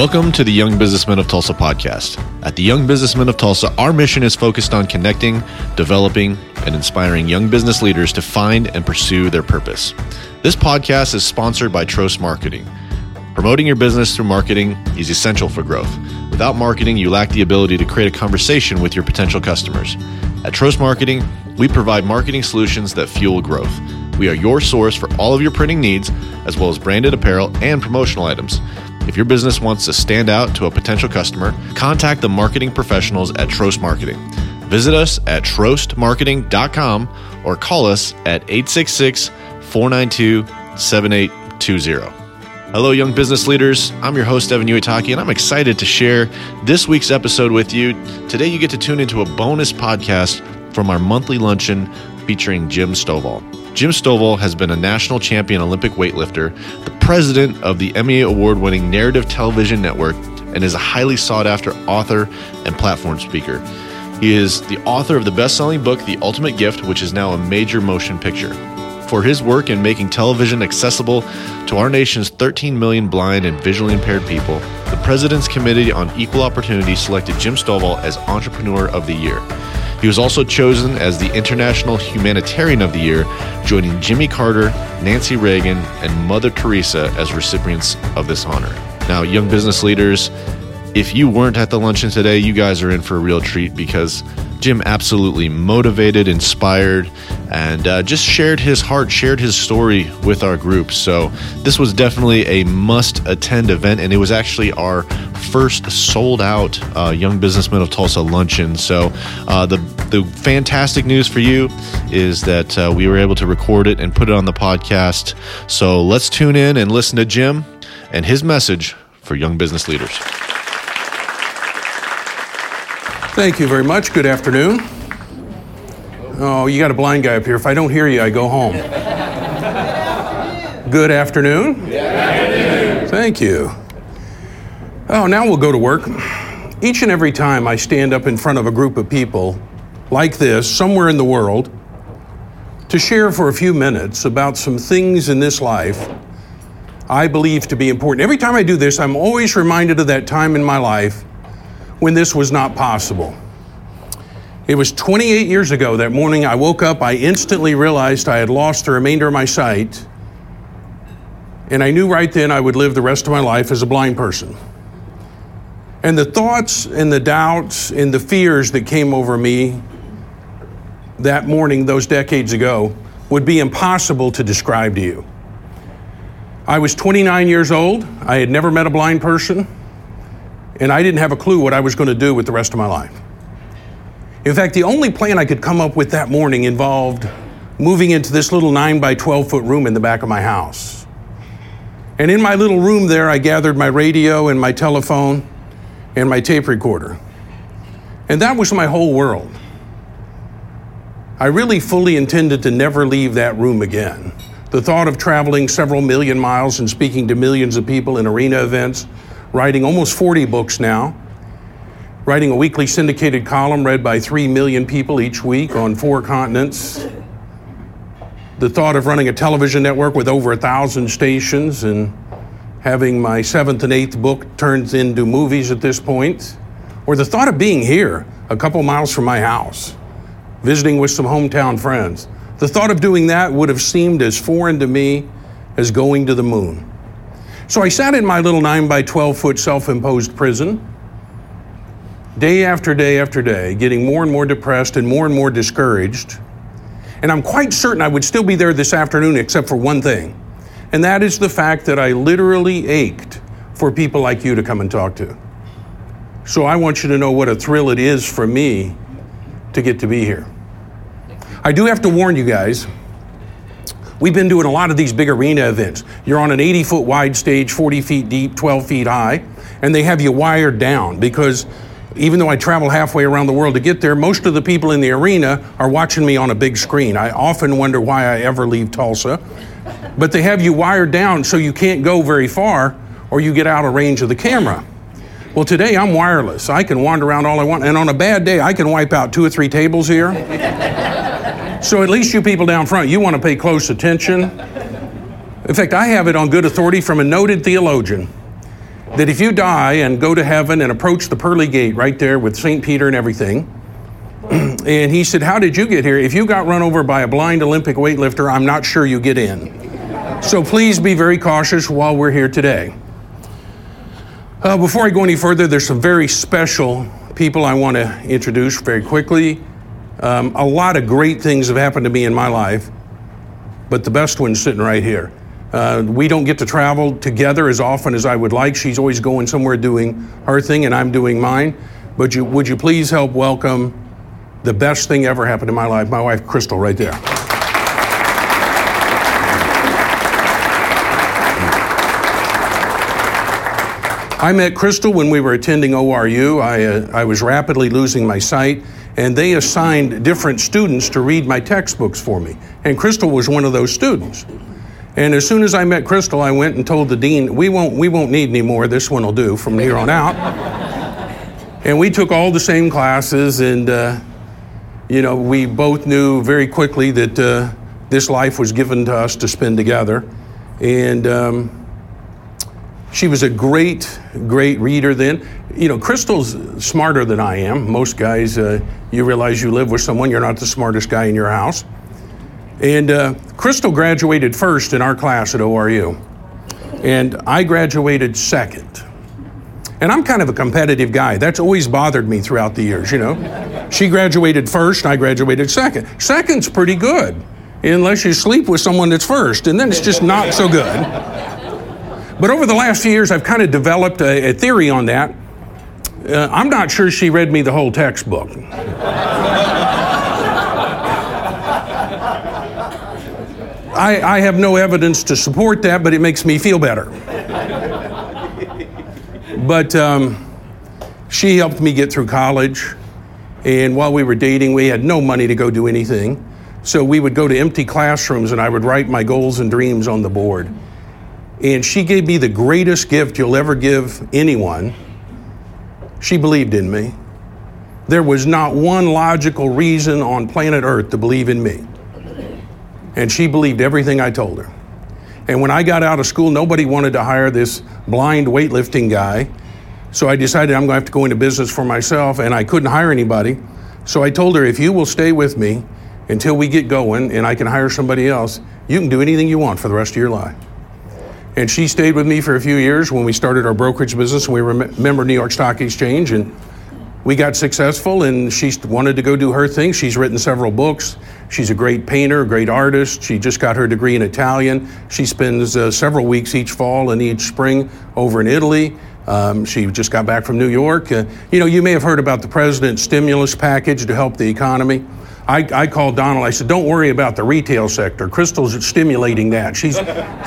Welcome to the Young Businessmen of Tulsa podcast. At the Young Businessmen of Tulsa, our mission is focused on connecting, developing, and inspiring young business leaders to find and pursue their purpose. This podcast is sponsored by Trost Marketing. Promoting your business through marketing is essential for growth. Without marketing, you lack the ability to create a conversation with your potential customers. At Trost Marketing, we provide marketing solutions that fuel growth. We are your source for all of your printing needs, as well as branded apparel and promotional items. If your business wants to stand out to a potential customer, contact the marketing professionals at Trost Marketing. Visit us at trostmarketing.com or call us at 866 492 7820. Hello, young business leaders. I'm your host, Evan Uitaki, and I'm excited to share this week's episode with you. Today, you get to tune into a bonus podcast from our monthly luncheon featuring Jim Stovall. Jim Stovall has been a national champion Olympic weightlifter, the president of the Emmy Award winning Narrative Television Network, and is a highly sought after author and platform speaker. He is the author of the best selling book, The Ultimate Gift, which is now a major motion picture. For his work in making television accessible to our nation's 13 million blind and visually impaired people, the President's Committee on Equal Opportunity selected Jim Stovall as Entrepreneur of the Year. He was also chosen as the International Humanitarian of the Year, joining Jimmy Carter, Nancy Reagan, and Mother Teresa as recipients of this honor. Now, young business leaders, if you weren't at the luncheon today, you guys are in for a real treat because Jim absolutely motivated, inspired, and uh, just shared his heart, shared his story with our group. So this was definitely a must attend event, and it was actually our first sold out uh, Young Businessmen of Tulsa luncheon. So uh, the the fantastic news for you is that uh, we were able to record it and put it on the podcast. So let's tune in and listen to Jim and his message for young business leaders. Thank you very much. Good afternoon. Oh, you got a blind guy up here. If I don't hear you, I go home. Good afternoon. Good afternoon. Thank you. Oh, now we'll go to work. Each and every time I stand up in front of a group of people like this, somewhere in the world, to share for a few minutes about some things in this life I believe to be important. Every time I do this, I'm always reminded of that time in my life when this was not possible. It was 28 years ago that morning I woke up, I instantly realized I had lost the remainder of my sight, and I knew right then I would live the rest of my life as a blind person. And the thoughts and the doubts and the fears that came over me that morning, those decades ago, would be impossible to describe to you. I was 29 years old, I had never met a blind person and I didn't have a clue what I was going to do with the rest of my life. In fact, the only plan I could come up with that morning involved moving into this little 9 by 12 foot room in the back of my house. And in my little room there, I gathered my radio and my telephone and my tape recorder. And that was my whole world. I really fully intended to never leave that room again. The thought of traveling several million miles and speaking to millions of people in arena events writing almost 40 books now, writing a weekly syndicated column read by 3 million people each week on four continents. The thought of running a television network with over a thousand stations and having my seventh and eighth book turned into movies at this point, or the thought of being here, a couple miles from my house, visiting with some hometown friends. The thought of doing that would have seemed as foreign to me as going to the moon. So I sat in my little 9 by 12 foot self imposed prison, day after day after day, getting more and more depressed and more and more discouraged. And I'm quite certain I would still be there this afternoon, except for one thing, and that is the fact that I literally ached for people like you to come and talk to. So I want you to know what a thrill it is for me to get to be here. I do have to warn you guys We've been doing a lot of these big arena events. You're on an 80 foot wide stage, 40 feet deep, 12 feet high, and they have you wired down because even though I travel halfway around the world to get there, most of the people in the arena are watching me on a big screen. I often wonder why I ever leave Tulsa. But they have you wired down so you can't go very far or you get out of range of the camera. Well, today I'm wireless. I can wander around all I want, and on a bad day, I can wipe out two or three tables here. So at least you people down front, you want to pay close attention. In fact, I have it on good authority from a noted theologian that if you die and go to heaven and approach the pearly gate right there with St. Peter and everything, and he said, How did you get here? If you got run over by a blind Olympic weightlifter, I'm not sure you get in. So please be very cautious while we're here today. Uh, before I go any further, there's some very special people I want to introduce very quickly. Um, a lot of great things have happened to me in my life, but the best one's sitting right here. Uh, we don't get to travel together as often as I would like. She's always going somewhere doing her thing, and I'm doing mine. But you, would you please help welcome the best thing ever happened in my life, my wife, Crystal, right there. I met Crystal when we were attending ORU. I, uh, I was rapidly losing my sight, and they assigned different students to read my textbooks for me. And Crystal was one of those students. And as soon as I met Crystal, I went and told the dean, "We won't, we won't need any more. This one will do from here on out." and we took all the same classes, and uh, you know, we both knew very quickly that uh, this life was given to us to spend together, and. Um, she was a great, great reader then. You know, Crystal's smarter than I am. Most guys, uh, you realize you live with someone, you're not the smartest guy in your house. And uh, Crystal graduated first in our class at ORU, and I graduated second. And I'm kind of a competitive guy. That's always bothered me throughout the years, you know. She graduated first, I graduated second. Second's pretty good, unless you sleep with someone that's first, and then it's just not so good. But over the last few years, I've kind of developed a, a theory on that. Uh, I'm not sure she read me the whole textbook. I, I, have no evidence to support that, but it makes me feel better. but um, she helped me get through college. And while we were dating, we had no money to go do anything. So we would go to empty classrooms and I would write my goals and dreams on the board. And she gave me the greatest gift you'll ever give anyone. She believed in me. There was not one logical reason on planet Earth to believe in me. And she believed everything I told her. And when I got out of school, nobody wanted to hire this blind weightlifting guy. So I decided I'm going to have to go into business for myself, and I couldn't hire anybody. So I told her, if you will stay with me until we get going and I can hire somebody else, you can do anything you want for the rest of your life. And she stayed with me for a few years when we started our brokerage business. We were member of New York Stock Exchange, and we got successful. And she wanted to go do her thing. She's written several books. She's a great painter, a great artist. She just got her degree in Italian. She spends uh, several weeks each fall and each spring over in Italy. Um, she just got back from New York. Uh, you know, you may have heard about the president's stimulus package to help the economy. I, I called Donald. I said, "Don't worry about the retail sector. Crystal's stimulating that. She's,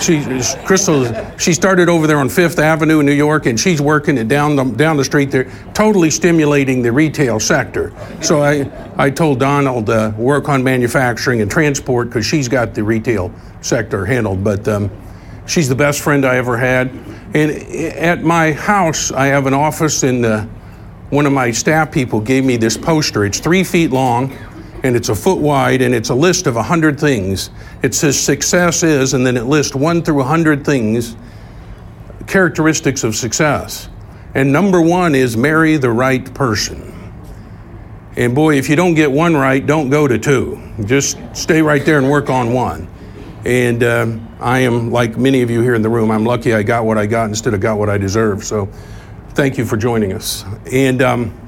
she, Crystal. She started over there on Fifth Avenue in New York, and she's working it down the down the street there, totally stimulating the retail sector. So I, I told Donald uh, work on manufacturing and transport because she's got the retail sector handled. But um, she's the best friend I ever had. And at my house, I have an office, and uh, one of my staff people gave me this poster. It's three feet long and it's a foot wide, and it's a list of 100 things. It says success is, and then it lists 1 through 100 things, characteristics of success. And number one is marry the right person. And boy, if you don't get one right, don't go to two. Just stay right there and work on one. And um, I am, like many of you here in the room, I'm lucky I got what I got instead of got what I deserve. So thank you for joining us. And um,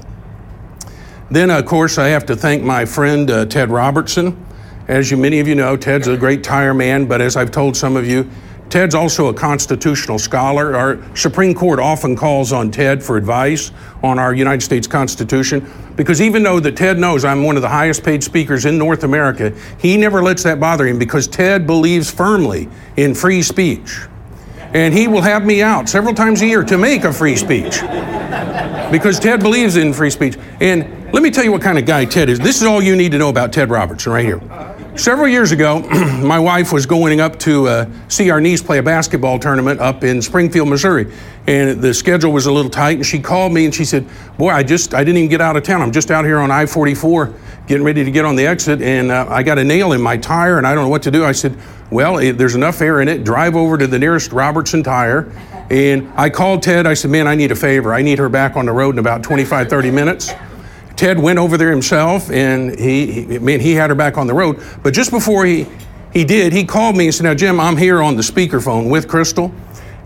then, of course, I have to thank my friend uh, Ted Robertson. As you, many of you know, Ted's a great tire man, but as I've told some of you, Ted's also a constitutional scholar. Our Supreme Court often calls on Ted for advice on our United States Constitution because even though that Ted knows I'm one of the highest paid speakers in North America, he never lets that bother him because Ted believes firmly in free speech. And he will have me out several times a year to make a free speech because Ted believes in free speech. And let me tell you what kind of guy Ted is. This is all you need to know about Ted Robertson right here. Several years ago, my wife was going up to uh, see our niece play a basketball tournament up in Springfield, Missouri. And the schedule was a little tight, and she called me and she said, Boy, I just, I didn't even get out of town. I'm just out here on I 44 getting ready to get on the exit, and uh, I got a nail in my tire, and I don't know what to do. I said, Well, it, there's enough air in it. Drive over to the nearest Robertson tire. And I called Ted. I said, Man, I need a favor. I need her back on the road in about 25, 30 minutes. Ted went over there himself, and he, he, man, he had her back on the road. But just before he, he did, he called me and said, Now, Jim, I'm here on the speakerphone with Crystal,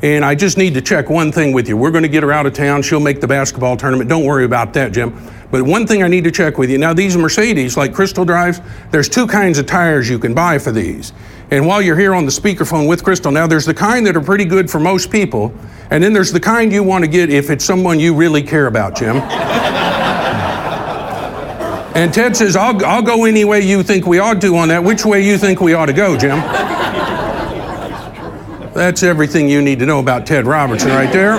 and I just need to check one thing with you. We're going to get her out of town. She'll make the basketball tournament. Don't worry about that, Jim. But one thing I need to check with you. Now, these Mercedes, like Crystal drives, there's two kinds of tires you can buy for these. And while you're here on the speakerphone with Crystal, now there's the kind that are pretty good for most people, and then there's the kind you want to get if it's someone you really care about, Jim. And Ted says, I'll, I'll go any way you think we ought to on that. Which way you think we ought to go, Jim? That's everything you need to know about Ted Robertson right there.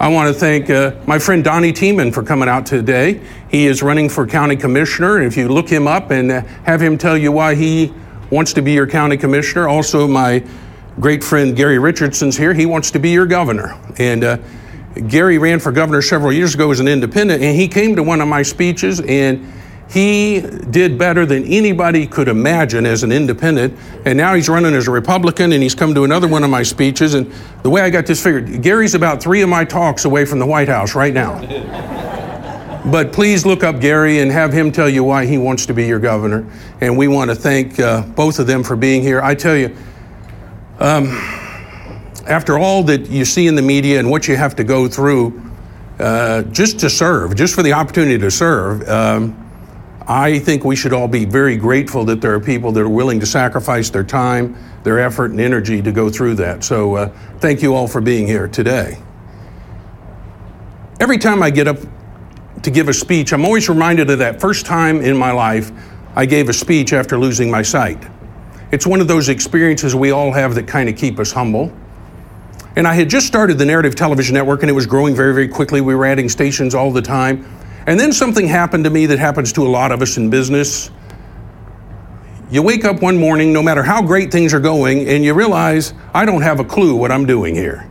I want to thank uh, my friend Donnie Tiemann for coming out today. He is running for county commissioner, if you look him up and uh, have him tell you why he wants to be your county commissioner, also my great friend Gary Richardson's here. He wants to be your governor, and uh, Gary ran for governor several years ago as an independent, and he came to one of my speeches and he did better than anybody could imagine as an independent. And now he's running as a Republican, and he's come to another one of my speeches. And the way I got this figured, Gary's about three of my talks away from the White House right now. but please look up Gary and have him tell you why he wants to be your governor. And we want to thank uh, both of them for being here. I tell you, um, after all that you see in the media and what you have to go through uh, just to serve, just for the opportunity to serve, um, I think we should all be very grateful that there are people that are willing to sacrifice their time, their effort, and energy to go through that. So, uh, thank you all for being here today. Every time I get up to give a speech, I'm always reminded of that first time in my life I gave a speech after losing my sight. It's one of those experiences we all have that kind of keep us humble. And I had just started the Narrative Television Network and it was growing very, very quickly. We were adding stations all the time. And then something happened to me that happens to a lot of us in business. You wake up one morning, no matter how great things are going, and you realize, I don't have a clue what I'm doing here.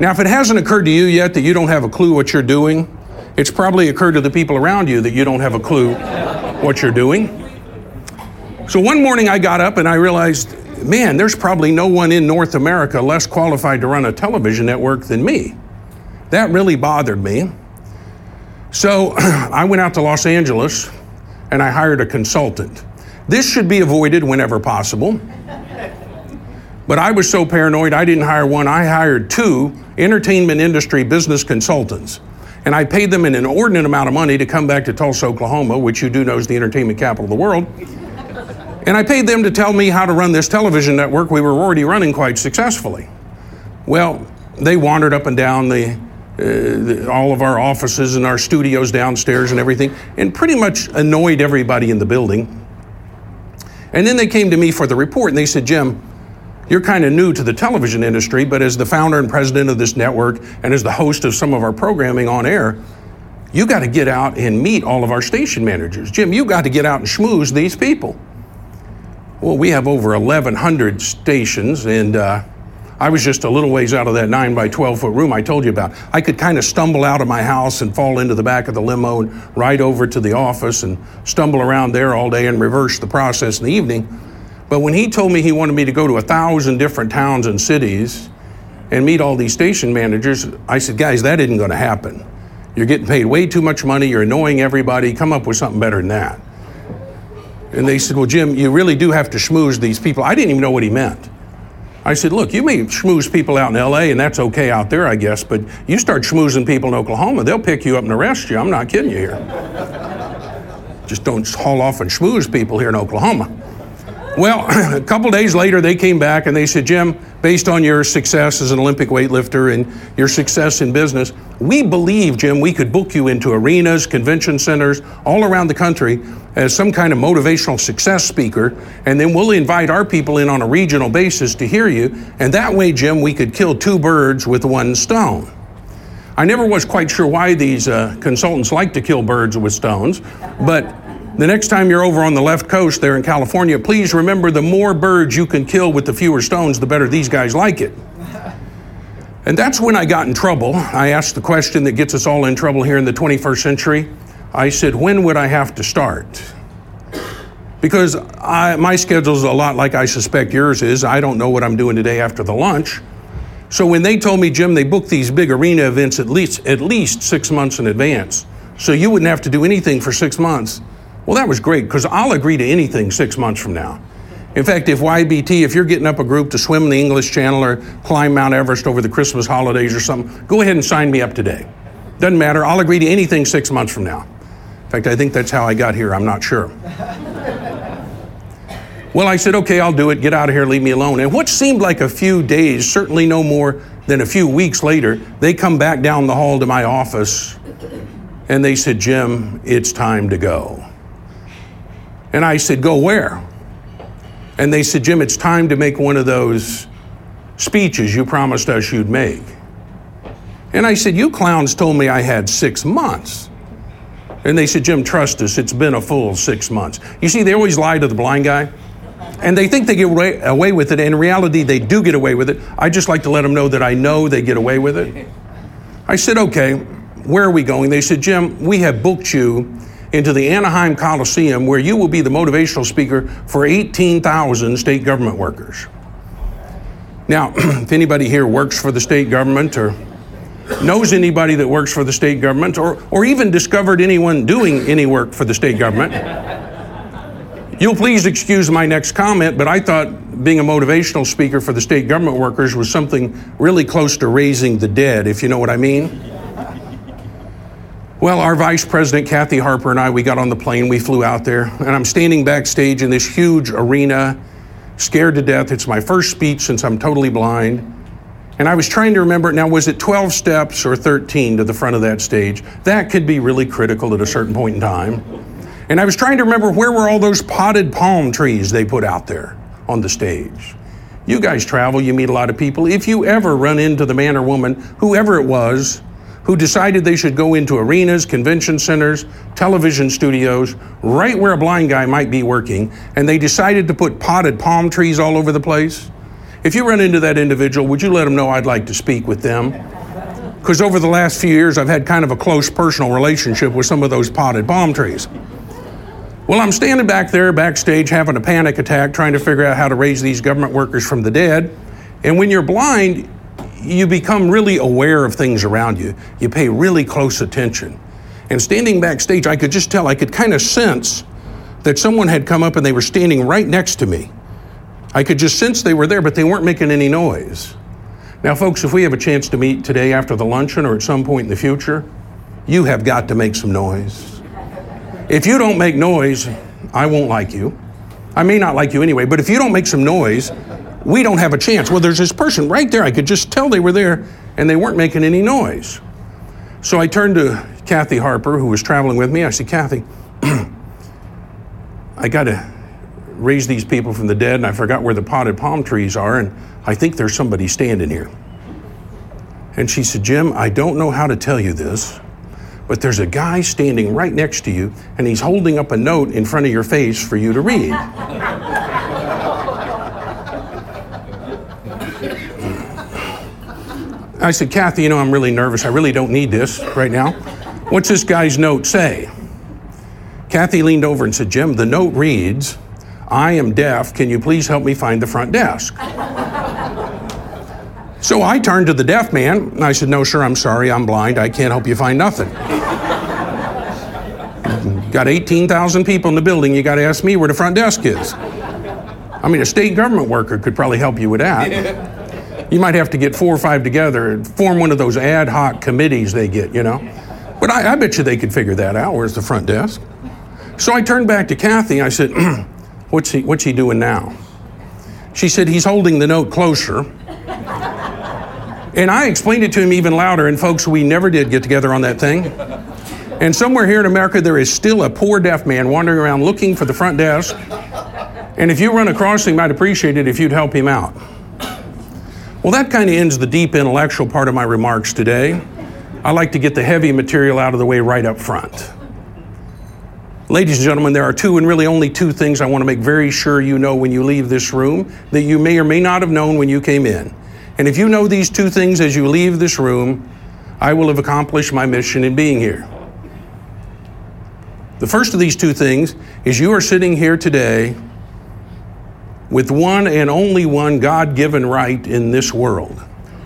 Now, if it hasn't occurred to you yet that you don't have a clue what you're doing, it's probably occurred to the people around you that you don't have a clue what you're doing. So one morning I got up and I realized man, there's probably no one in North America less qualified to run a television network than me. That really bothered me. So I went out to Los Angeles and I hired a consultant. This should be avoided whenever possible. But I was so paranoid, I didn't hire one. I hired two entertainment industry business consultants. And I paid them an inordinate amount of money to come back to Tulsa, Oklahoma, which you do know is the entertainment capital of the world and I paid them to tell me how to run this television network we were already running quite successfully. Well, they wandered up and down the, uh, the, all of our offices and our studios downstairs and everything, and pretty much annoyed everybody in the building. And then they came to me for the report and they said, Jim, you're kind of new to the television industry, but as the founder and president of this network and as the host of some of our programming on air, you got to get out and meet all of our station managers. Jim, you got to get out and schmooze these people. Well, we have over 1,100 stations, and uh, I was just a little ways out of that 9 by 12 foot room I told you about. I could kind of stumble out of my house and fall into the back of the limo and ride over to the office and stumble around there all day and reverse the process in the evening. But when he told me he wanted me to go to a thousand different towns and cities and meet all these station managers, I said, guys, that isn't going to happen. You're getting paid way too much money, you're annoying everybody, come up with something better than that. And they said, Well, Jim, you really do have to schmooze these people. I didn't even know what he meant. I said, Look, you may schmooze people out in LA, and that's okay out there, I guess, but you start schmoozing people in Oklahoma, they'll pick you up and arrest you. I'm not kidding you here. Just don't haul off and schmooze people here in Oklahoma. Well, a couple days later, they came back and they said, Jim, based on your success as an Olympic weightlifter and your success in business, we believe, Jim, we could book you into arenas, convention centers all around the country as some kind of motivational success speaker, and then we'll invite our people in on a regional basis to hear you. And that way, Jim, we could kill two birds with one stone. I never was quite sure why these uh, consultants like to kill birds with stones, but The next time you're over on the left coast there in California, please remember the more birds you can kill with the fewer stones, the better these guys like it. And that's when I got in trouble. I asked the question that gets us all in trouble here in the 21st century. I said, When would I have to start? Because I, my schedule's a lot like I suspect yours is. I don't know what I'm doing today after the lunch. So when they told me, Jim, they book these big arena events at least at least six months in advance, so you wouldn't have to do anything for six months. Well, that was great because I'll agree to anything six months from now. In fact, if YBT, if you're getting up a group to swim the English Channel or climb Mount Everest over the Christmas holidays or something, go ahead and sign me up today. Doesn't matter. I'll agree to anything six months from now. In fact, I think that's how I got here. I'm not sure. well, I said, okay, I'll do it. Get out of here. Leave me alone. And what seemed like a few days, certainly no more than a few weeks later, they come back down the hall to my office and they said, Jim, it's time to go. And I said, Go where? And they said, Jim, it's time to make one of those speeches you promised us you'd make. And I said, You clowns told me I had six months. And they said, Jim, trust us, it's been a full six months. You see, they always lie to the blind guy. And they think they get away, with it. In reality, they do get away with it. I just like to let them know that I know they get away with it. I said, Okay, where are we going? They said, Jim, we have booked you into the Anaheim Coliseum where you will be the motivational speaker for 18,000 state government workers. Now, if anybody here works for the state government or knows anybody that works for the state government or, or even discovered anyone doing any work for the state government, you'll please excuse my next comment, but I thought being a motivational speaker for the state government workers was something really close to raising the dead, if you know what I mean. Well, our vice president, Kathy Harper, and I, we got on the plane, we flew out there, and I'm standing backstage in this huge arena, scared to death. It's my first speech since I'm totally blind. And I was trying to remember now, was it 12 steps or 13 to the front of that stage? That could be really critical at a certain point in time. And I was trying to remember where were all those potted palm trees they put out there on the stage. You guys travel, you meet a lot of people. If you ever run into the man or woman, whoever it was, who decided they should go into arenas, convention centers, television studios, right where a blind guy might be working, and they decided to put potted palm trees all over the place. If you run into that individual, would you let them know I'd like to speak with them? Because over the last few years, I've had kind of a close personal relationship with some of those potted palm trees. Well, I'm standing back there backstage having a panic attack trying to figure out how to raise these government workers from the dead. And when you're blind, you become really aware of things around you. You pay really close attention. And standing backstage, I could just tell, I could kind of sense that someone had come up and they were standing right next to me. I could just sense they were there, but they weren't making any noise. Now, folks, if we have a chance to meet today after the luncheon or at some point in the future, you have got to make some noise. If you don't make noise, I won't like you. I may not like you anyway, but if you don't make some noise, we don't have a chance. Well, there's this person right there. I could just tell they were there and they weren't making any noise. So I turned to Kathy Harper, who was traveling with me. I said, Kathy, I got to raise these people from the dead, and I forgot where the potted palm trees are, and I think there's somebody standing here. And she said, Jim, I don't know how to tell you this, but there's a guy standing right next to you, and he's holding up a note in front of your face for you to read. I said, Kathy, you know, I'm really nervous. I really don't need this right now. What's this guy's note say? Kathy leaned over and said, Jim, the note reads, I am deaf. Can you please help me find the front desk? so I turned to the deaf man and I said, No, sir, I'm sorry. I'm blind. I can't help you find nothing. got 18,000 people in the building. You got to ask me where the front desk is. I mean, a state government worker could probably help you with that. You might have to get four or five together and form one of those ad hoc committees they get, you know. But I, I bet you they could figure that out. Where's the front desk? So I turned back to Kathy. I said, what's, he, what's he doing now? She said, he's holding the note closer. And I explained it to him even louder. And folks, we never did get together on that thing. And somewhere here in America, there is still a poor deaf man wandering around looking for the front desk. And if you run across him, I'd appreciate it if you'd help him out. Well, that kind of ends the deep intellectual part of my remarks today. I like to get the heavy material out of the way right up front. Ladies and gentlemen, there are two and really only two things I want to make very sure you know when you leave this room that you may or may not have known when you came in. And if you know these two things as you leave this room, I will have accomplished my mission in being here. The first of these two things is you are sitting here today with one and only one God given right in this world.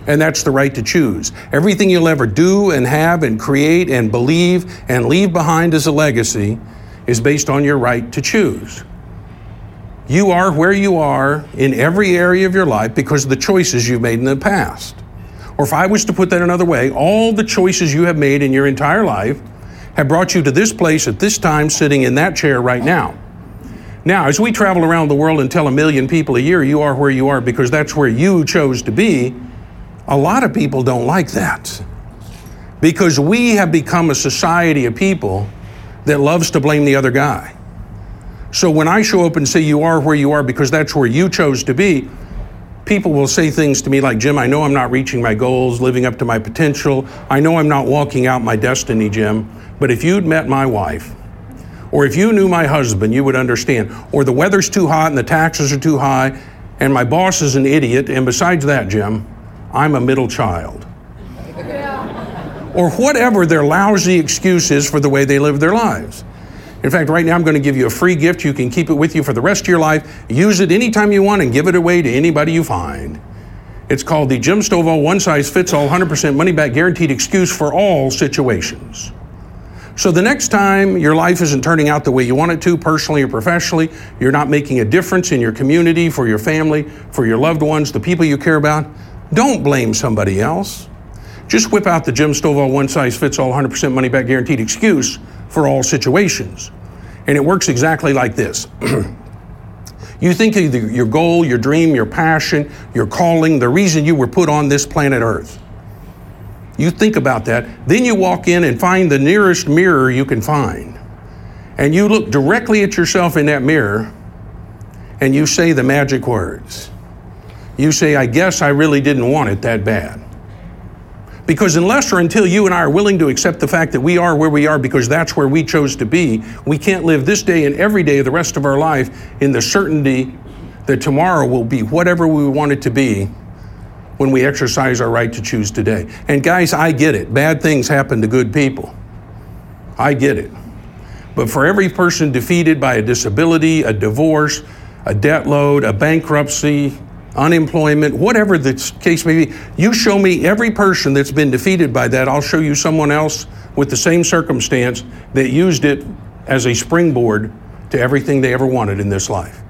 And that's the right to choose. Everything you'll ever do and have and create and believe and leave behind as a legacy is based on your right to choose. You are where you are in every area of your life because of the choices you've made in the past. Or if I was to put that another way, all the choices you have made in your entire life have brought you to this place at this time, sitting in that chair right now. Now, as we travel around the world and tell a million people a year you are where you are because that's where you chose to be, a lot of people don't like that. Because we have become a society of people that loves to blame the other guy. So when I show up and say you are where you are because that's where you chose to be, people will say things to me like, Jim, I know I'm not reaching my goals, living up to my potential. I know I'm not walking out my destiny, Jim. But if you'd met my wife, or if you knew my husband, you would understand. Or the weather's too hot and the taxes are too high, and my boss is an idiot, and besides that, Jim, I'm a middle child. Or whatever their lousy excuse is for the way they live their lives. In fact, right now I'm going to give you a free gift. You can keep it with you for the rest of your life. Use it anytime you want and give it away to anybody you find. It's called the Jim Stovall One Size Fits All 100% Money Back Guaranteed Excuse for All Situations. So the next time your life isn't turning out the way you want it to, personally or professionally, you're not making a difference in your community, for your family, for your loved ones, the people you care about, don't blame somebody else. Just whip out the Jim Stovall one size fits all 100% money back guaranteed excuse for all situations. And it works exactly like this. you think of your goal, your dream, your passion, your calling, the reason you were put on this planet Earth. You think about that. Then you walk in and find the nearest mirror you can find. And you look directly at yourself in that mirror and you say the magic words. You say, I guess I really didn't want it that bad. Because unless or until you and I are willing to accept the fact that we are where we are because that's where we chose to be, we can't live this day and every day of the rest of our life in the certainty that tomorrow will be whatever we want it to be when we exercise our right to choose today. And guys, I get it. Bad things happen to good people. I get it. But for every person defeated by a disability, a divorce, a debt load, a bankruptcy, unemployment, whatever the case may be, you show me every person that's been defeated by that, I'll show you someone else with the same circumstance that used it as a springboard to everything they ever wanted in this life.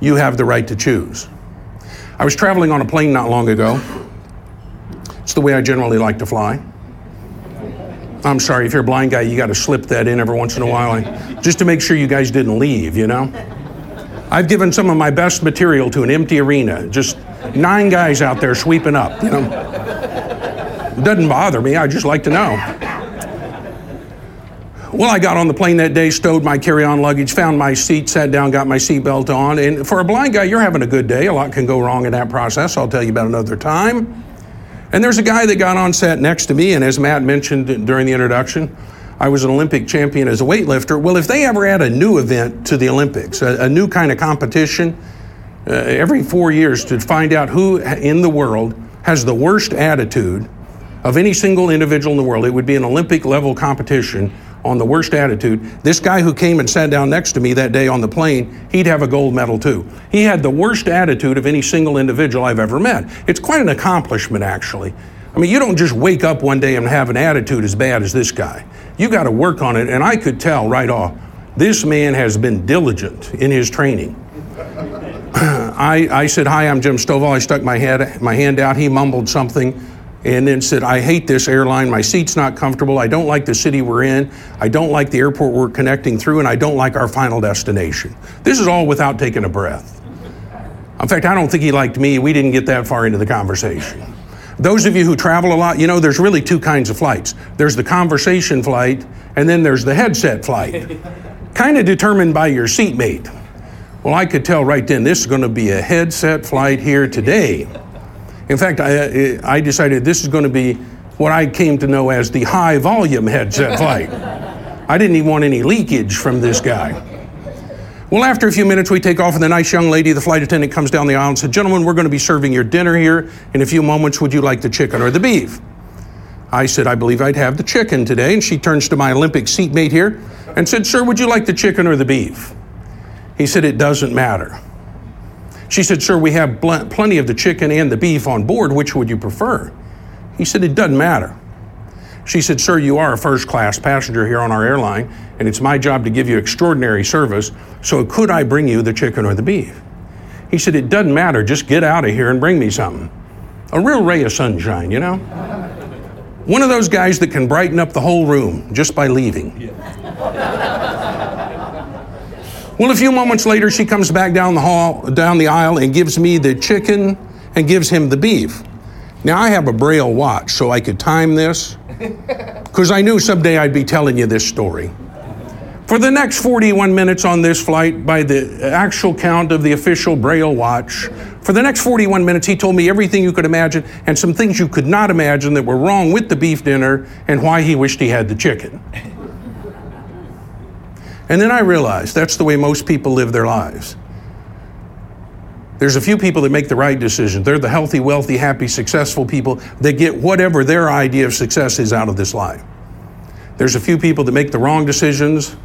You have the right to choose. I was traveling on a plane not long ago. It's the way I generally like to fly. I'm sorry, if you're a blind guy, you got to slip that in every once in a while, just to make sure you guys didn't leave, you know? I've given some of my best material to an empty arena, just nine guys out there sweeping up, you know? It doesn't bother me, I just like to know. Well, I got on the plane that day, stowed my carry on luggage, found my seat, sat down, got my seatbelt on. And for a blind guy, you're having a good day. A lot can go wrong in that process. I'll tell you about another time. And there's a guy that got on set next to me, and as Matt mentioned during the introduction, I was an Olympic champion as a weightlifter. Well, if they ever add a new event to the Olympics, a, a new kind of competition, uh, every four years to find out who in the world has the worst attitude of any single individual in the world, it would be an Olympic level competition on the worst attitude. This guy who came and sat down next to me that day on the plane, he'd have a gold medal too. He had the worst attitude of any single individual I've ever met. It's quite an accomplishment, actually. I mean, you don't just wake up one day and have an attitude as bad as this guy. You got to work on it, and I could tell right off this man has been diligent in his training. I, I said, Hi, I'm Jim Stovall. I stuck my, head, my hand out. He mumbled something and then said, I hate this airline. My seat's not comfortable. I don't like the city we're in. I don't like the airport we're connecting through, and I don't like our final destination. This is all without taking a breath. In fact, I don't think he liked me. We didn't get that far into the conversation. Those of you who travel a lot, you know there's really two kinds of flights there's the conversation flight, and then there's the headset flight, kind of determined by your seatmate. Well, I could tell right then this is going to be a headset flight here today. In fact, I, I decided this is going to be what I came to know as the high volume headset flight. I didn't even want any leakage from this guy. Well, after a few minutes, we take off, and the nice young lady, the flight attendant, comes down the aisle and said, Gentlemen, we're going to be serving your dinner here in a few moments. Would you like the chicken or the beef? I said, I believe I'd have the chicken today. And she turns to my Olympic seatmate here and said, Sir, would you like the chicken or the beef? He said, It doesn't matter. She said, Sir, we have plenty of the chicken and the beef on board. Which would you prefer? He said, It doesn't matter. She said, Sir, you are a first class passenger here on our airline, and it's my job to give you extraordinary service, so could I bring you the chicken or the beef? He said, It doesn't matter, just get out of here and bring me something. A real ray of sunshine, you know? One of those guys that can brighten up the whole room just by leaving. Well, a few moments later, she comes back down the hall, down the aisle, and gives me the chicken and gives him the beef. Now, I have a Braille watch, so I could time this, because I knew someday I'd be telling you this story. For the next 41 minutes on this flight, by the actual count of the official Braille watch, for the next 41 minutes, he told me everything you could imagine and some things you could not imagine that were wrong with the beef dinner and why he wished he had the chicken. And then I realized that's the way most people live their lives. There's a few people that make the right decision. They're the healthy, wealthy, happy, successful people that get whatever their idea of success is out of this life. There's a few people that make the wrong decisions.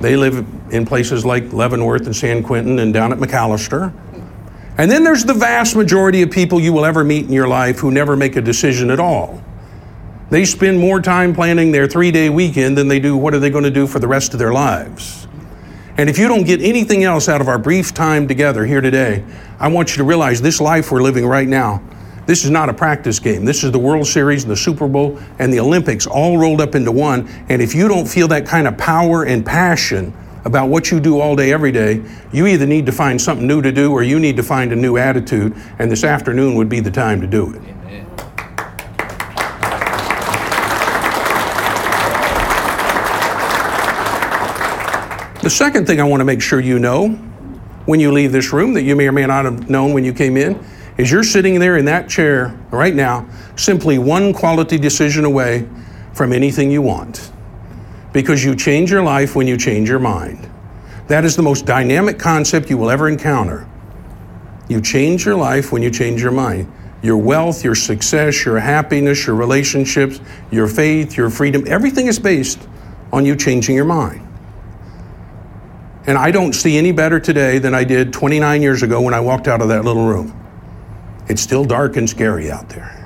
They live in places like Leavenworth and San Quentin and down at McAlester. And then there's the vast majority of people you will ever meet in your life who never make a decision at all. They spend more time planning their three day weekend than they do what are they going to do for the rest of their lives. And if you don't get anything else out of our brief time together here today, I want you to realize this life we're living right now, this is not a practice game. This is the World Series, and the Super Bowl, and the Olympics all rolled up into one. And if you don't feel that kind of power and passion about what you do all day, every day, you either need to find something new to do or you need to find a new attitude. And this afternoon would be the time to do it. The second thing I want to make sure you know when you leave this room that you may or may not have known when you came in is you're sitting there in that chair right now, simply one quality decision away from anything you want. Because you change your life when you change your mind. That is the most dynamic concept you will ever encounter. You change your life when you change your mind. Your wealth, your success, your happiness, your relationships, your faith, your freedom, everything is based on you changing your mind. And I don't see any better today than I did 29 years ago when I walked out of that little room. It's still dark and scary out there.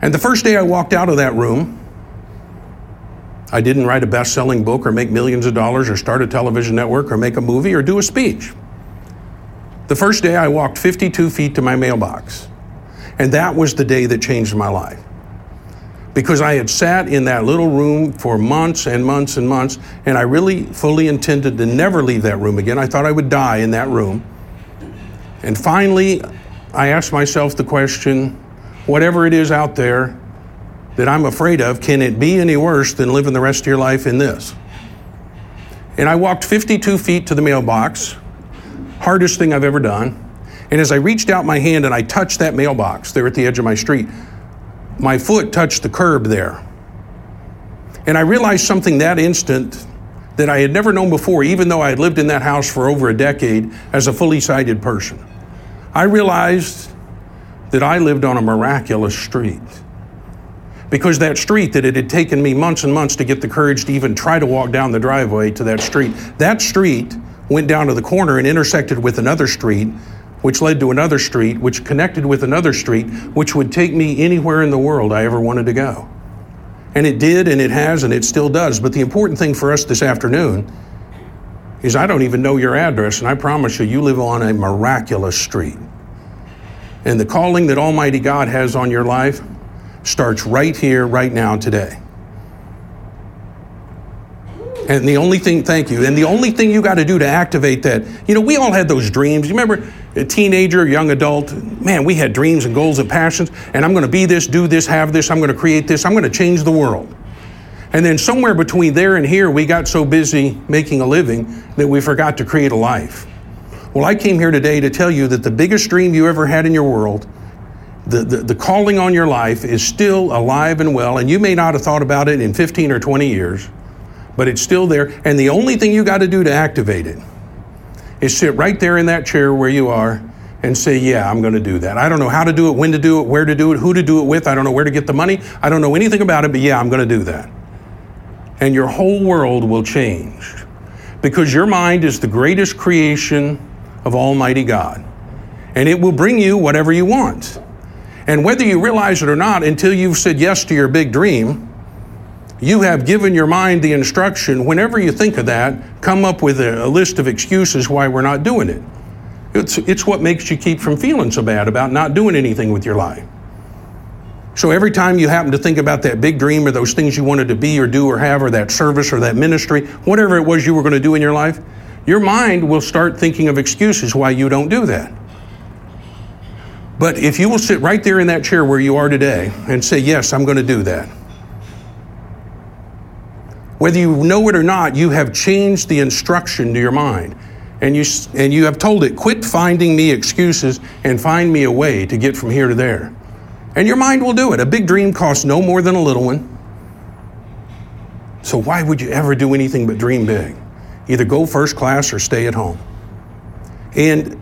And the first day I walked out of that room, I didn't write a best selling book or make millions of dollars or start a television network or make a movie or do a speech. The first day I walked 52 feet to my mailbox. And that was the day that changed my life because I had sat in that little room for months and months and months, and I really fully intended to never leave that room again. I thought I would die in that room. And finally, I asked myself the question whatever it is out there that I'm afraid of, can it be any worse than living the rest of your life in this? And I walked 52 feet to the mailbox, hardest thing I've ever done. And as I reached out my hand and I touched that mailbox there at the edge of my street, my foot touched the curb there. And I realized something that instant that I had never known before, even though I had lived in that house for over a decade as a fully sighted person. I realized that I lived on a miraculous street. Because that street that it had taken me months and months to get the courage to even try to walk down the driveway to that street, that street went down to the corner and intersected with another street which led to another street, which connected with another street, which would take me anywhere in the world I ever wanted to go. And it did, and it has, and it still does. But the important thing for us this afternoon is I don't even know your address, and I promise you, you live on a miraculous street. And the calling that Almighty God has on your life starts right here, right now, today. And the only thing, thank you, and the only thing you got to do to activate that, you know, we all had those dreams. You remember a teenager, young adult, man, we had dreams and goals and passions, and I'm going to be this, do this, have this, I'm going to create this, I'm going to change the world. And then somewhere between there and here, we got so busy making a living that we forgot to create a life. Well, I came here today to tell you that the biggest dream you ever had in your world, the, the, the calling on your life, is still alive and well, and you may not have thought about it in 15 or 20 years. But it's still there. And the only thing you got to do to activate it is sit right there in that chair where you are and say, Yeah, I'm going to do that. I don't know how to do it, when to do it, where to do it, who to do it with. I don't know where to get the money. I don't know anything about it, but yeah, I'm going to do that. And your whole world will change because your mind is the greatest creation of Almighty God. And it will bring you whatever you want. And whether you realize it or not, until you've said yes to your big dream, you have given your mind the instruction whenever you think of that, come up with a, a list of excuses why we're not doing it. It's, it's what makes you keep from feeling so bad about not doing anything with your life. So every time you happen to think about that big dream or those things you wanted to be or do or have or that service or that ministry, whatever it was you were going to do in your life, your mind will start thinking of excuses why you don't do that. But if you will sit right there in that chair where you are today and say, Yes, I'm going to do that. Whether you know it or not, you have changed the instruction to your mind. And you, and you have told it, quit finding me excuses and find me a way to get from here to there. And your mind will do it. A big dream costs no more than a little one. So why would you ever do anything but dream big? Either go first class or stay at home. And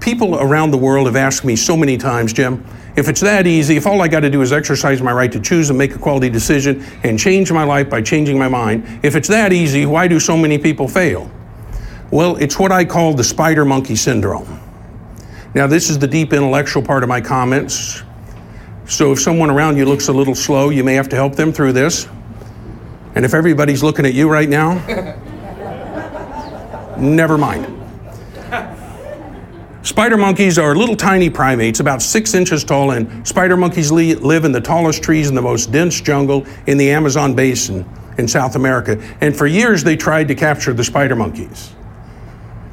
people around the world have asked me so many times, Jim, if it's that easy, if all I got to do is exercise my right to choose and make a quality decision and change my life by changing my mind, if it's that easy, why do so many people fail? Well, it's what I call the spider monkey syndrome. Now, this is the deep intellectual part of my comments. So if someone around you looks a little slow, you may have to help them through this. And if everybody's looking at you right now, never mind. Spider monkeys are little tiny primates, about six inches tall, and spider monkeys live in the tallest trees in the most dense jungle in the Amazon basin in South America. And for years, they tried to capture the spider monkeys.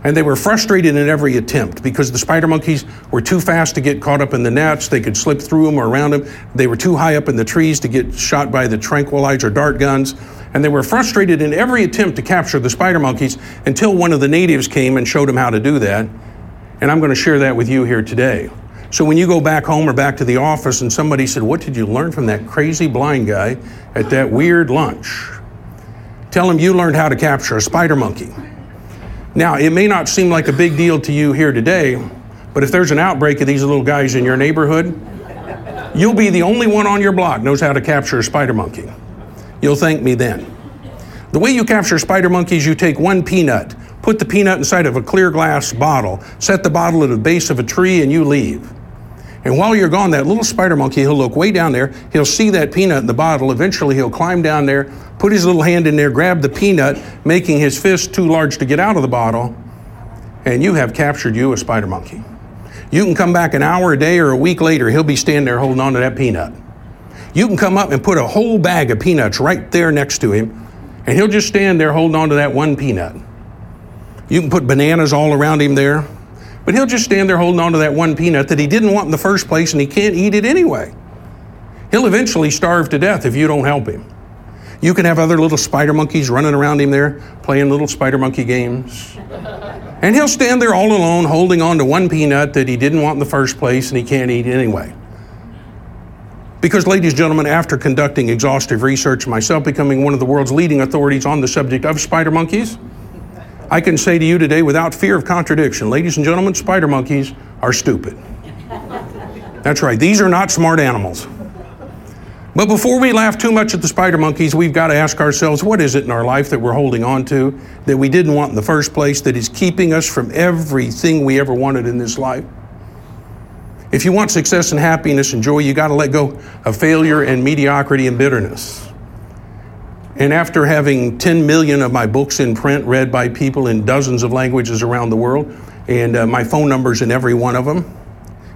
And they were frustrated in every attempt because the spider monkeys were too fast to get caught up in the nets. They could slip through them or around them. They were too high up in the trees to get shot by the tranquilizer dart guns. And they were frustrated in every attempt to capture the spider monkeys until one of the natives came and showed them how to do that. And I'm going to share that with you here today. So when you go back home or back to the office and somebody said, What did you learn from that crazy blind guy at that weird lunch? Tell them you learned how to capture a spider monkey. Now, it may not seem like a big deal to you here today, but if there's an outbreak of these little guys in your neighborhood, you'll be the only one on your block knows how to capture a spider monkey. You'll thank me then. The way you capture spider monkeys, you take one peanut, put the peanut inside of a clear glass bottle, set the bottle at the base of a tree, and you leave. And while you're gone, that little spider monkey, he'll look way down there. He'll see that peanut in the bottle. Eventually, he'll climb down there, put his little hand in there, grab the peanut, making his fist too large to get out of the bottle. And you have captured you a spider monkey. You can come back an hour, a day, or a week later, he'll be standing there holding on to that peanut. You can come up and put a whole bag of peanuts right there next to him, and he'll just stand there holding on to that one peanut. You can put bananas all around him there. But he'll just stand there holding on to that one peanut that he didn't want in the first place and he can't eat it anyway. He'll eventually starve to death if you don't help him. You can have other little spider monkeys running around him there, playing little spider monkey games. And he'll stand there all alone, holding on to one peanut that he didn't want in the first place and he can't eat anyway. Because, ladies and gentlemen, after conducting exhaustive research, myself becoming one of the world's leading authorities on the subject of spider monkeys, I can say to you today without fear of contradiction, ladies and gentlemen, spider monkeys are stupid. That's right, these are not smart animals. But before we laugh too much at the spider monkeys, we've got to ask ourselves what is it in our life that we're holding on to that we didn't want in the first place that is keeping us from everything we ever wanted in this life? If you want success and happiness and joy, you got to let go of failure and mediocrity and bitterness. And after having 10 million of my books in print, read by people in dozens of languages around the world, and uh, my phone number's in every one of them,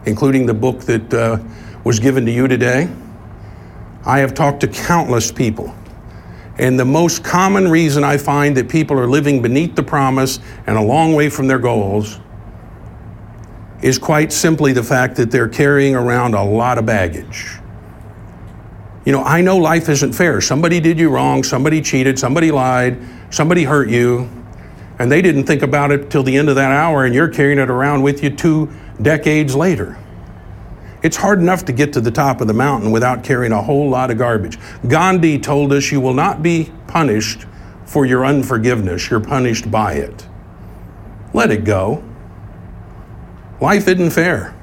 including the book that uh, was given to you today, I have talked to countless people. And the most common reason I find that people are living beneath the promise and a long way from their goals is quite simply the fact that they're carrying around a lot of baggage. You know, I know life isn't fair. Somebody did you wrong, somebody cheated, somebody lied, somebody hurt you, and they didn't think about it till the end of that hour, and you're carrying it around with you two decades later. It's hard enough to get to the top of the mountain without carrying a whole lot of garbage. Gandhi told us you will not be punished for your unforgiveness. You're punished by it. Let it go. Life isn't fair.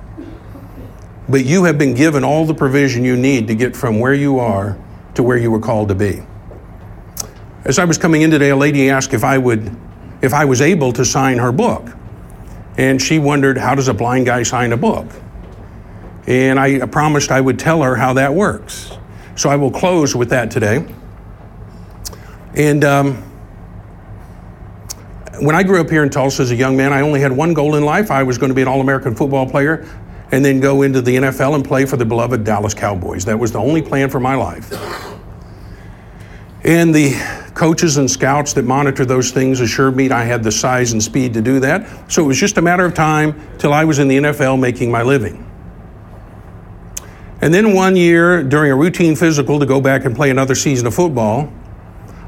But you have been given all the provision you need to get from where you are to where you were called to be. As I was coming in today, a lady asked if I would if I was able to sign her book. And she wondered, how does a blind guy sign a book? And I promised I would tell her how that works. So I will close with that today. And um, when I grew up here in Tulsa as a young man, I only had one goal in life. I was going to be an All American football player and then go into the NFL and play for the beloved Dallas Cowboys. That was the only plan for my life. And the coaches and scouts that monitor those things assured me I had the size and speed to do that. So it was just a matter of time till I was in the NFL making my living. And then one year, during a routine physical to go back and play another season of football,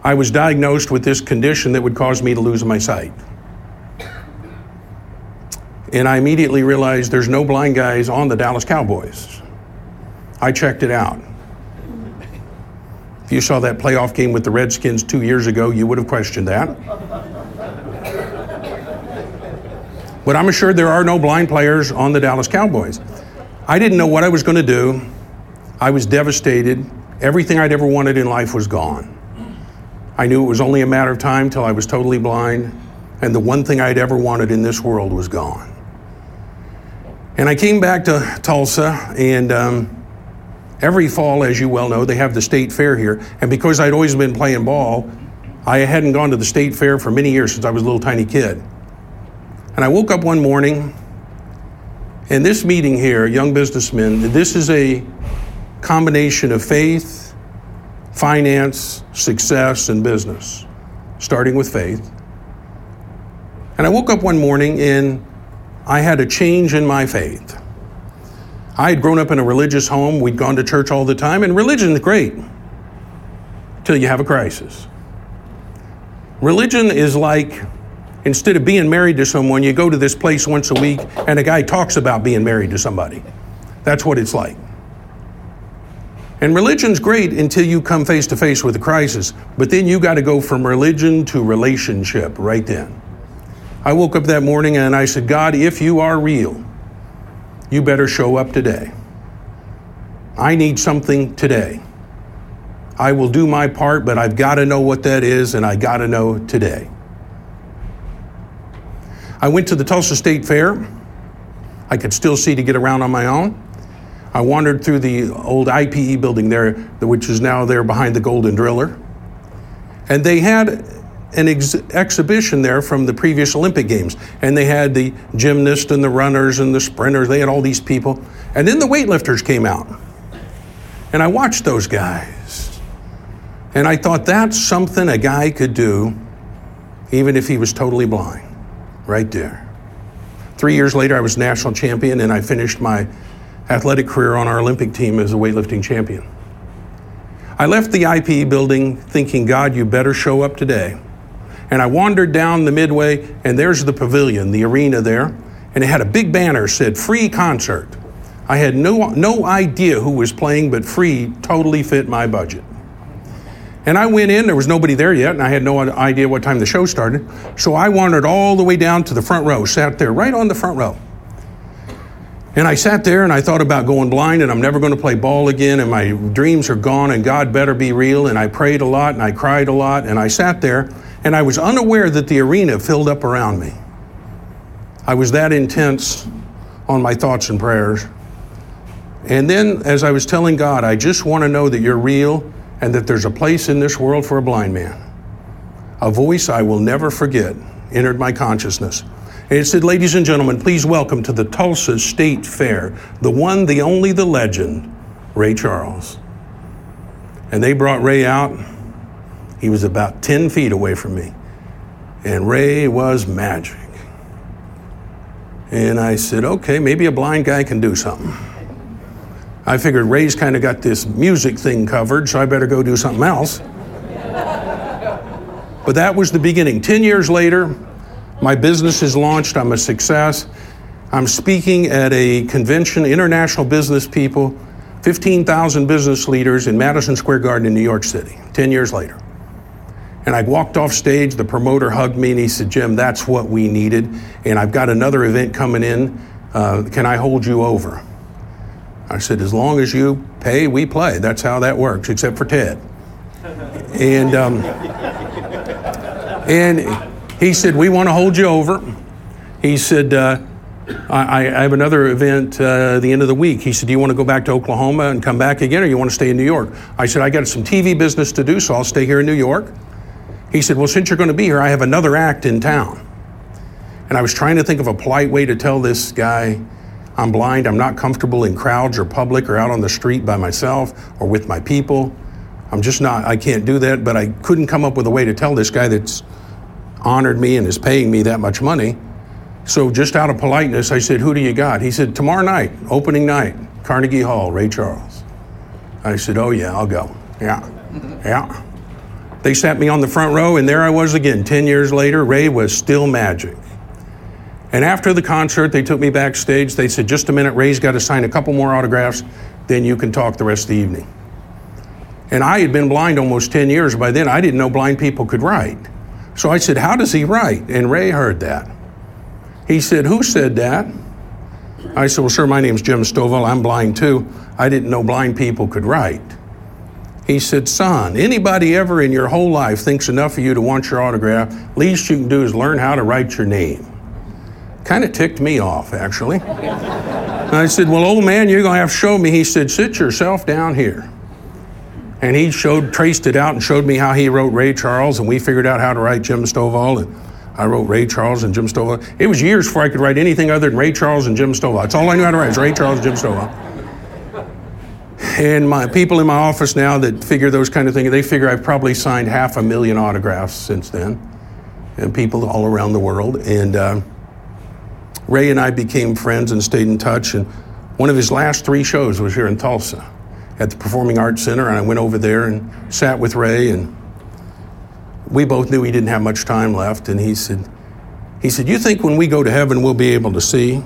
I was diagnosed with this condition that would cause me to lose my sight. And I immediately realized there's no blind guys on the Dallas Cowboys. I checked it out. If you saw that playoff game with the Redskins two years ago, you would have questioned that. But I'm assured there are no blind players on the Dallas Cowboys. I didn't know what I was going to do. I was devastated. Everything I'd ever wanted in life was gone. I knew it was only a matter of time till I was totally blind, and the one thing I'd ever wanted in this world was gone. And I came back to Tulsa, and um, every fall, as you well know, they have the state fair here. And because I'd always been playing ball, I hadn't gone to the state fair for many years since I was a little tiny kid. And I woke up one morning in this meeting here, young businessmen, this is a combination of faith, finance, success, and business, starting with faith. And I woke up one morning and I had a change in my faith. I had grown up in a religious home. We'd gone to church all the time, and religion is great till you have a crisis. Religion is like instead of being married to someone, you go to this place once a week and a guy talks about being married to somebody. That's what it's like. And religion's great until you come face to face with a crisis, but then you got to go from religion to relationship right then. I woke up that morning and I said, God, if you are real, you better show up today. I need something today. I will do my part, but I've got to know what that is, and I got to know today. I went to the Tulsa State Fair. I could still see to get around on my own. I wandered through the old IPE building there, which is now there behind the Golden Driller. And they had an ex- exhibition there from the previous Olympic Games. And they had the gymnasts and the runners and the sprinters. They had all these people. And then the weightlifters came out. And I watched those guys. And I thought that's something a guy could do even if he was totally blind right there. Three years later, I was national champion and I finished my athletic career on our Olympic team as a weightlifting champion. I left the IPE building thinking, God, you better show up today. And I wandered down the midway, and there's the pavilion, the arena there, and it had a big banner said free concert. I had no, no idea who was playing, but free totally fit my budget. And I went in, there was nobody there yet, and I had no idea what time the show started. So I wandered all the way down to the front row, sat there right on the front row. And I sat there and I thought about going blind and I'm never going to play ball again and my dreams are gone and God better be real. And I prayed a lot and I cried a lot and I sat there and I was unaware that the arena filled up around me. I was that intense on my thoughts and prayers. And then as I was telling God, I just want to know that you're real and that there's a place in this world for a blind man. A voice I will never forget entered my consciousness. And it said, Ladies and gentlemen, please welcome to the Tulsa State Fair, the one, the only, the legend, Ray Charles. And they brought Ray out. He was about 10 feet away from me. And Ray was magic. And I said, okay, maybe a blind guy can do something. I figured Ray's kind of got this music thing covered, so I better go do something else. but that was the beginning. Ten years later, my business is launched. I'm a success. I'm speaking at a convention, international business people, 15,000 business leaders in Madison Square Garden in New York City, 10 years later. And I walked off stage. The promoter hugged me and he said, Jim, that's what we needed. And I've got another event coming in. Uh, can I hold you over? I said, as long as you pay, we play. That's how that works, except for Ted. And, um, and he said, we want to hold you over. He said, uh, I, I, have another event uh, the end of the week. He said, Do you want to go back to Oklahoma and come back again, or you want to stay in New York? I said, I got some TV business to do, so I'll stay here in New York. He said, Well, since you're going to be here, I have another act in town. And I was trying to think of a polite way to tell this guy, I'm blind, I'm not comfortable in crowds or public or out on the street by myself or with my people. I'm just not, I can't do that, but I couldn't come up with a way to tell this guy that's honored me and is paying me that much money so, just out of politeness, I said, Who do you got? He said, Tomorrow night, opening night, Carnegie Hall, Ray Charles. I said, Oh, yeah, I'll go. Yeah, yeah. They sat me on the front row, and there I was again. 10 years later, Ray was still magic. And after the concert, they took me backstage. They said, Just a minute, Ray's got to sign a couple more autographs, then you can talk the rest of the evening. And I had been blind almost 10 years. By then, I didn't know blind people could write. So I said, How does he write? And Ray heard that. He said, Who said that? I said, Well, sir, my name's Jim Stovall. I'm blind too. I didn't know blind people could write. He said, Son, anybody ever in your whole life thinks enough of you to want your autograph, least you can do is learn how to write your name. Kind of ticked me off, actually. I said, Well, old man, you're going to have to show me. He said, Sit yourself down here. And he showed, traced it out and showed me how he wrote Ray Charles, and we figured out how to write Jim Stovall. And I wrote Ray Charles and Jim Stovall. It was years before I could write anything other than Ray Charles and Jim Stovall. That's all I knew how to write was Ray Charles and Jim Stovall. And my people in my office now that figure those kind of things, they figure I've probably signed half a million autographs since then, and people all around the world. And uh, Ray and I became friends and stayed in touch. And one of his last three shows was here in Tulsa at the Performing Arts Center, and I went over there and sat with Ray and we both knew he didn't have much time left, and he said, he said, You think when we go to heaven we'll be able to see?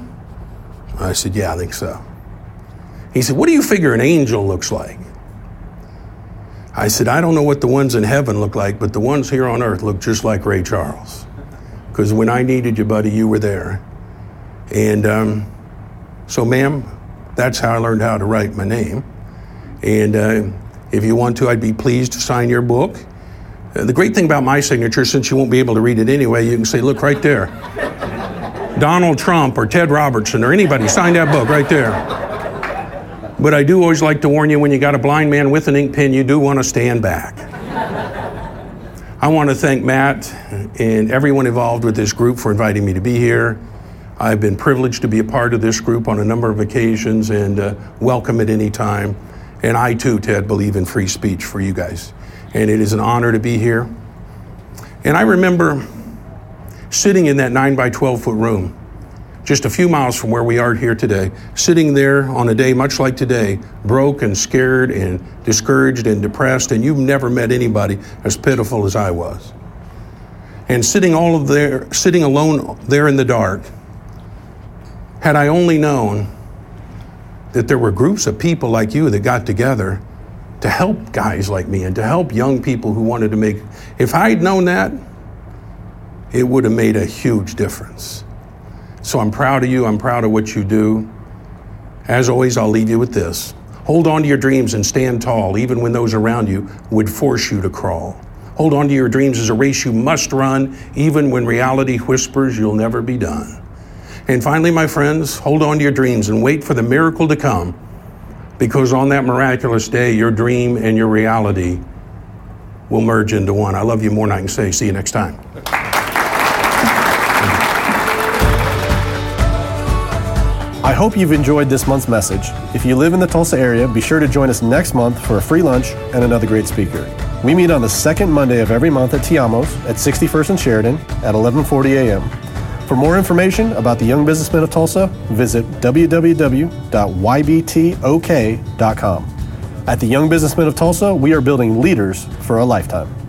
I said, Yeah, I think so. He said, What do you figure an angel looks like? I said, I don't know what the ones in heaven look like, but the ones here on earth look just like Ray Charles. Because when I needed you, buddy, you were there. And um, so, ma'am, that's how I learned how to write my name. And uh, if you want to, I'd be pleased to sign your book. Uh, the great thing about my signature, since you won't be able to read it anyway, you can say, look right there. Donald Trump or Ted Robertson or anybody, sign that book right there. But I do always like to warn you when you got a blind man with an ink pen, you do want to stand back. I want to thank Matt and everyone involved with this group for inviting me to be here. I've been privileged to be a part of this group on a number of occasions and uh, welcome at any time. And I too, Ted, believe in free speech for you guys and it is an honor to be here. And I remember sitting in that 9 by 12 foot room, just a few miles from where we are here today, sitting there on a day much like today, broke and scared and discouraged and depressed, and you've never met anybody as pitiful as I was. And sitting all of there, sitting alone there in the dark, had I only known that there were groups of people like you that got together to help guys like me and to help young people who wanted to make. If I'd known that, it would have made a huge difference. So I'm proud of you. I'm proud of what you do. As always, I'll leave you with this hold on to your dreams and stand tall, even when those around you would force you to crawl. Hold on to your dreams as a race you must run, even when reality whispers you'll never be done. And finally, my friends, hold on to your dreams and wait for the miracle to come because on that miraculous day, your dream and your reality will merge into one. I love you more than I can say. See you next time. I hope you've enjoyed this month's message. If you live in the Tulsa area, be sure to join us next month for a free lunch and another great speaker. We meet on the second Monday of every month at Tiamos at 61st and Sheridan at 11:40 a.m. For more information about the Young Businessmen of Tulsa, visit www.ybtok.com. At the Young Businessmen of Tulsa, we are building leaders for a lifetime.